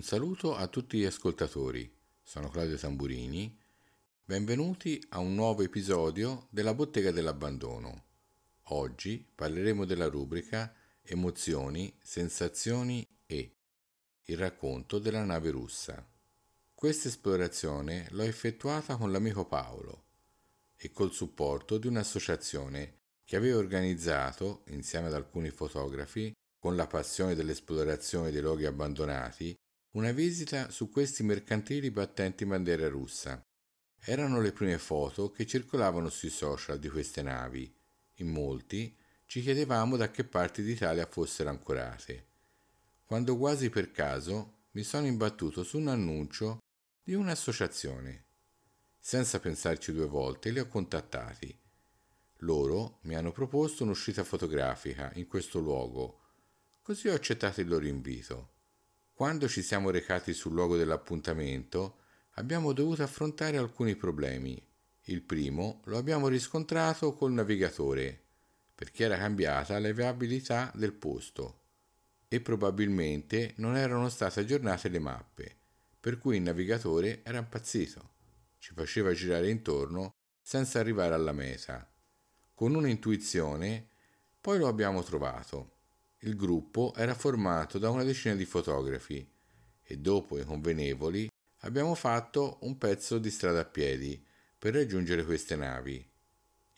Un saluto a tutti gli ascoltatori. Sono Claudio Tamburini. Benvenuti a un nuovo episodio della Bottega dell'Abbandono. Oggi parleremo della rubrica Emozioni, sensazioni e il racconto della nave russa. Questa esplorazione l'ho effettuata con l'amico Paolo e col supporto di un'associazione che aveva organizzato, insieme ad alcuni fotografi, con la passione dell'esplorazione dei luoghi abbandonati, una visita su questi mercantili battenti bandiera russa. Erano le prime foto che circolavano sui social di queste navi. In molti ci chiedevamo da che parti d'Italia fossero ancorate. Quando quasi per caso mi sono imbattuto su un annuncio di un'associazione. Senza pensarci due volte li ho contattati. Loro mi hanno proposto un'uscita fotografica in questo luogo, così ho accettato il loro invito. Quando ci siamo recati sul luogo dell'appuntamento, abbiamo dovuto affrontare alcuni problemi. Il primo lo abbiamo riscontrato col navigatore, perché era cambiata la viabilità del posto e probabilmente non erano state aggiornate le mappe, per cui il navigatore era impazzito. Ci faceva girare intorno senza arrivare alla meta. Con un'intuizione, poi lo abbiamo trovato il gruppo era formato da una decina di fotografi e dopo i convenevoli abbiamo fatto un pezzo di strada a piedi per raggiungere queste navi.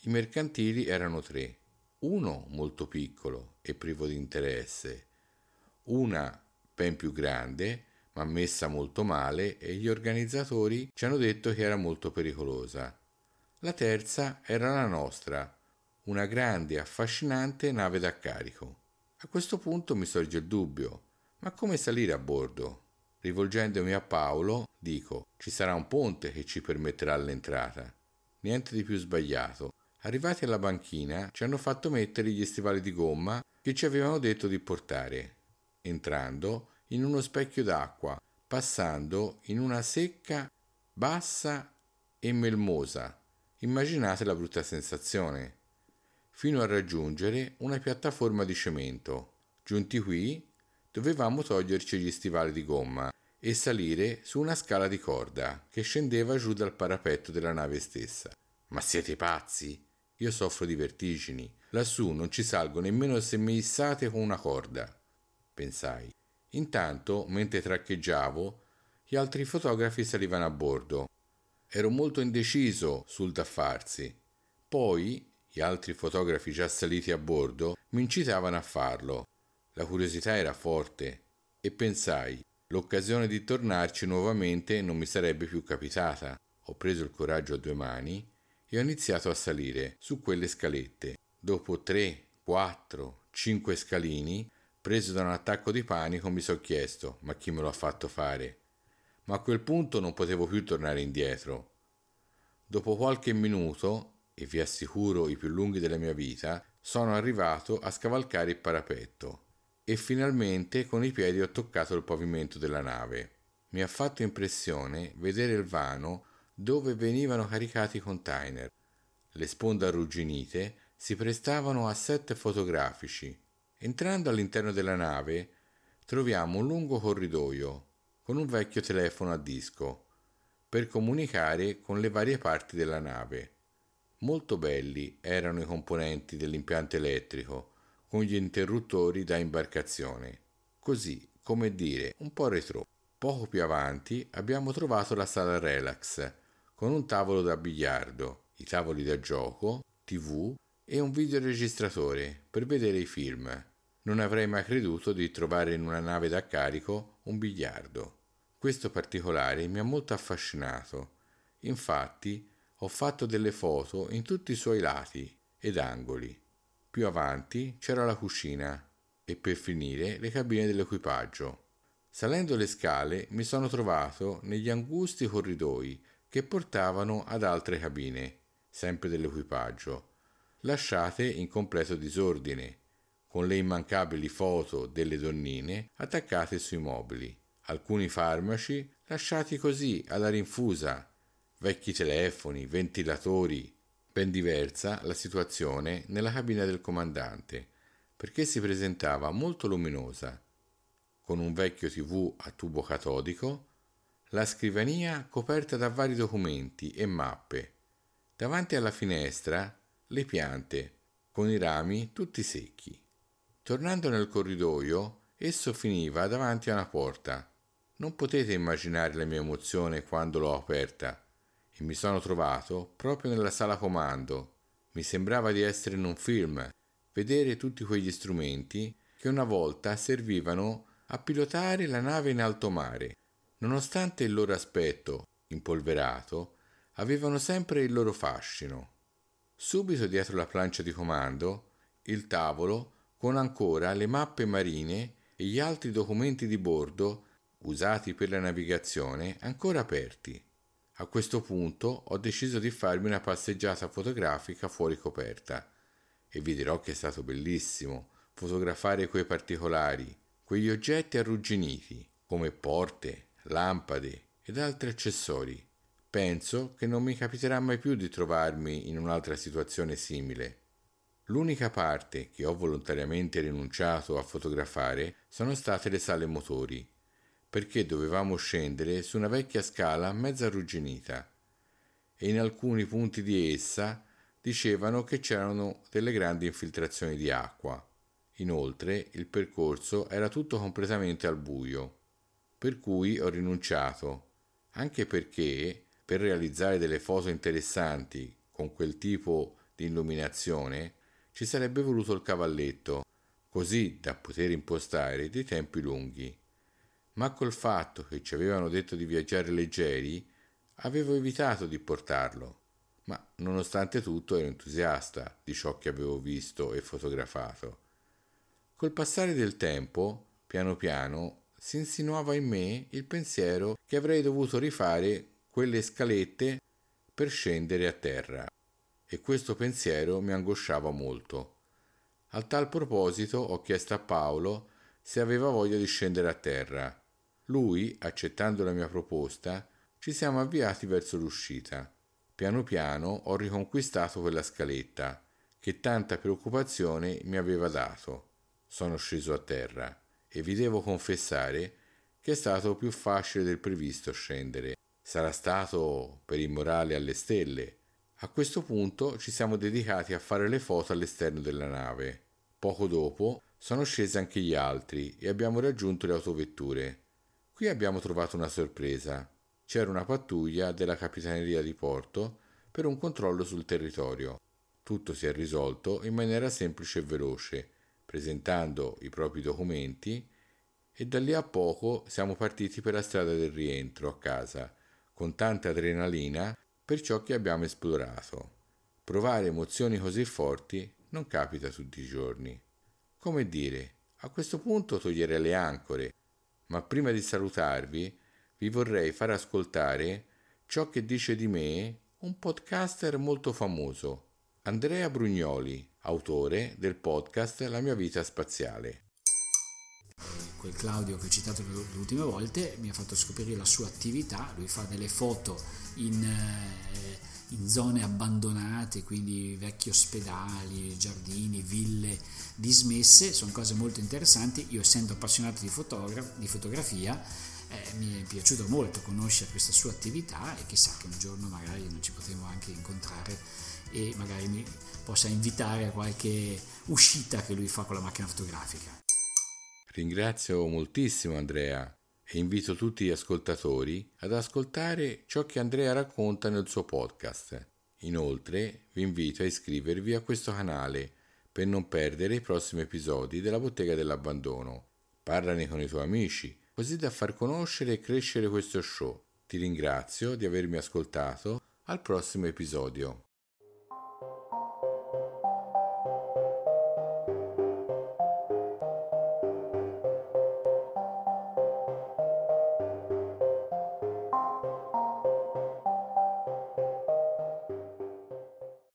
I mercantili erano tre, uno molto piccolo e privo di interesse, una ben più grande ma messa molto male e gli organizzatori ci hanno detto che era molto pericolosa. La terza era la nostra, una grande e affascinante nave da carico. A questo punto mi sorge il dubbio, ma come salire a bordo? Rivolgendomi a Paolo, dico, ci sarà un ponte che ci permetterà l'entrata. Niente di più sbagliato. Arrivati alla banchina ci hanno fatto mettere gli stivali di gomma che ci avevano detto di portare, entrando in uno specchio d'acqua, passando in una secca, bassa e melmosa. Immaginate la brutta sensazione fino a raggiungere una piattaforma di cemento. Giunti qui, dovevamo toglierci gli stivali di gomma e salire su una scala di corda che scendeva giù dal parapetto della nave stessa. Ma siete pazzi? Io soffro di vertigini. Lassù non ci salgo nemmeno se mi issate con una corda. Pensai. Intanto, mentre traccheggiavo, gli altri fotografi salivano a bordo. Ero molto indeciso sul da farsi. Poi gli altri fotografi già saliti a bordo mi incitavano a farlo. La curiosità era forte e pensai, l'occasione di tornarci nuovamente non mi sarebbe più capitata. Ho preso il coraggio a due mani e ho iniziato a salire su quelle scalette. Dopo tre, quattro, cinque scalini, preso da un attacco di panico, mi sono chiesto, ma chi me lo ha fatto fare? Ma a quel punto non potevo più tornare indietro. Dopo qualche minuto e vi assicuro i più lunghi della mia vita, sono arrivato a scavalcare il parapetto e finalmente con i piedi ho toccato il pavimento della nave. Mi ha fatto impressione vedere il vano dove venivano caricati i container. Le sponde arrugginite si prestavano a set fotografici. Entrando all'interno della nave troviamo un lungo corridoio con un vecchio telefono a disco per comunicare con le varie parti della nave. Molto belli erano i componenti dell'impianto elettrico, con gli interruttori da imbarcazione. Così, come dire, un po' retro. Poco più avanti abbiamo trovato la sala relax, con un tavolo da biliardo, i tavoli da gioco, tv e un videoregistratore per vedere i film. Non avrei mai creduto di trovare in una nave da carico un biliardo. Questo particolare mi ha molto affascinato. Infatti, ho fatto delle foto in tutti i suoi lati ed angoli. Più avanti c'era la cucina e per finire le cabine dell'equipaggio. Salendo le scale mi sono trovato negli angusti corridoi che portavano ad altre cabine, sempre dell'equipaggio, lasciate in completo disordine, con le immancabili foto delle donnine attaccate sui mobili, alcuni farmaci lasciati così alla rinfusa vecchi telefoni, ventilatori. Ben diversa la situazione nella cabina del comandante, perché si presentava molto luminosa. con un vecchio tv a tubo catodico, la scrivania coperta da vari documenti e mappe, davanti alla finestra le piante, con i rami tutti secchi. Tornando nel corridoio, esso finiva davanti a una porta. Non potete immaginare la mia emozione quando l'ho aperta mi sono trovato proprio nella sala comando. Mi sembrava di essere in un film, vedere tutti quegli strumenti che una volta servivano a pilotare la nave in alto mare. Nonostante il loro aspetto impolverato, avevano sempre il loro fascino. Subito dietro la plancia di comando, il tavolo con ancora le mappe marine e gli altri documenti di bordo usati per la navigazione ancora aperti. A questo punto ho deciso di farmi una passeggiata fotografica fuori coperta e vi dirò che è stato bellissimo fotografare quei particolari, quegli oggetti arrugginiti, come porte, lampade ed altri accessori. Penso che non mi capiterà mai più di trovarmi in un'altra situazione simile. L'unica parte che ho volontariamente rinunciato a fotografare sono state le sale motori, perché dovevamo scendere su una vecchia scala mezza arrugginita e in alcuni punti di essa dicevano che c'erano delle grandi infiltrazioni di acqua. Inoltre il percorso era tutto completamente al buio, per cui ho rinunciato, anche perché per realizzare delle foto interessanti con quel tipo di illuminazione ci sarebbe voluto il cavalletto, così da poter impostare dei tempi lunghi. Ma col fatto che ci avevano detto di viaggiare leggeri, avevo evitato di portarlo. Ma nonostante tutto ero entusiasta di ciò che avevo visto e fotografato. Col passare del tempo, piano piano, si insinuava in me il pensiero che avrei dovuto rifare quelle scalette per scendere a terra. E questo pensiero mi angosciava molto. A tal proposito ho chiesto a Paolo se aveva voglia di scendere a terra. Lui, accettando la mia proposta, ci siamo avviati verso l'uscita. Piano piano ho riconquistato quella scaletta che tanta preoccupazione mi aveva dato sono sceso a terra e vi devo confessare che è stato più facile del previsto scendere. Sarà stato per il morale alle stelle. A questo punto ci siamo dedicati a fare le foto all'esterno della nave. Poco dopo sono scesi anche gli altri e abbiamo raggiunto le autovetture. Qui abbiamo trovato una sorpresa. C'era una pattuglia della Capitaneria di Porto per un controllo sul territorio. Tutto si è risolto in maniera semplice e veloce presentando i propri documenti e da lì a poco siamo partiti per la strada del rientro a casa, con tanta adrenalina per ciò che abbiamo esplorato. Provare emozioni così forti non capita tutti i giorni. Come dire, a questo punto toglierei le ancore, ma prima di salutarvi vi vorrei far ascoltare ciò che dice di me un podcaster molto famoso, Andrea Brugnoli, autore del podcast La mia vita spaziale. Quel Claudio che ho citato le ultime volte mi ha fatto scoprire la sua attività, lui fa delle foto in, eh, in zone abbandonate, quindi vecchi ospedali, giardini, ville dismesse, sono cose molto interessanti. Io essendo appassionato di, fotogra- di fotografia eh, mi è piaciuto molto conoscere questa sua attività e chissà che un giorno magari non ci potremo anche incontrare e magari mi possa invitare a qualche uscita che lui fa con la macchina fotografica. Ringrazio moltissimo Andrea e invito tutti gli ascoltatori ad ascoltare ciò che Andrea racconta nel suo podcast. Inoltre vi invito a iscrivervi a questo canale per non perdere i prossimi episodi della Bottega dell'Abbandono. Parlane con i tuoi amici, così da far conoscere e crescere questo show. Ti ringrazio di avermi ascoltato. Al prossimo episodio.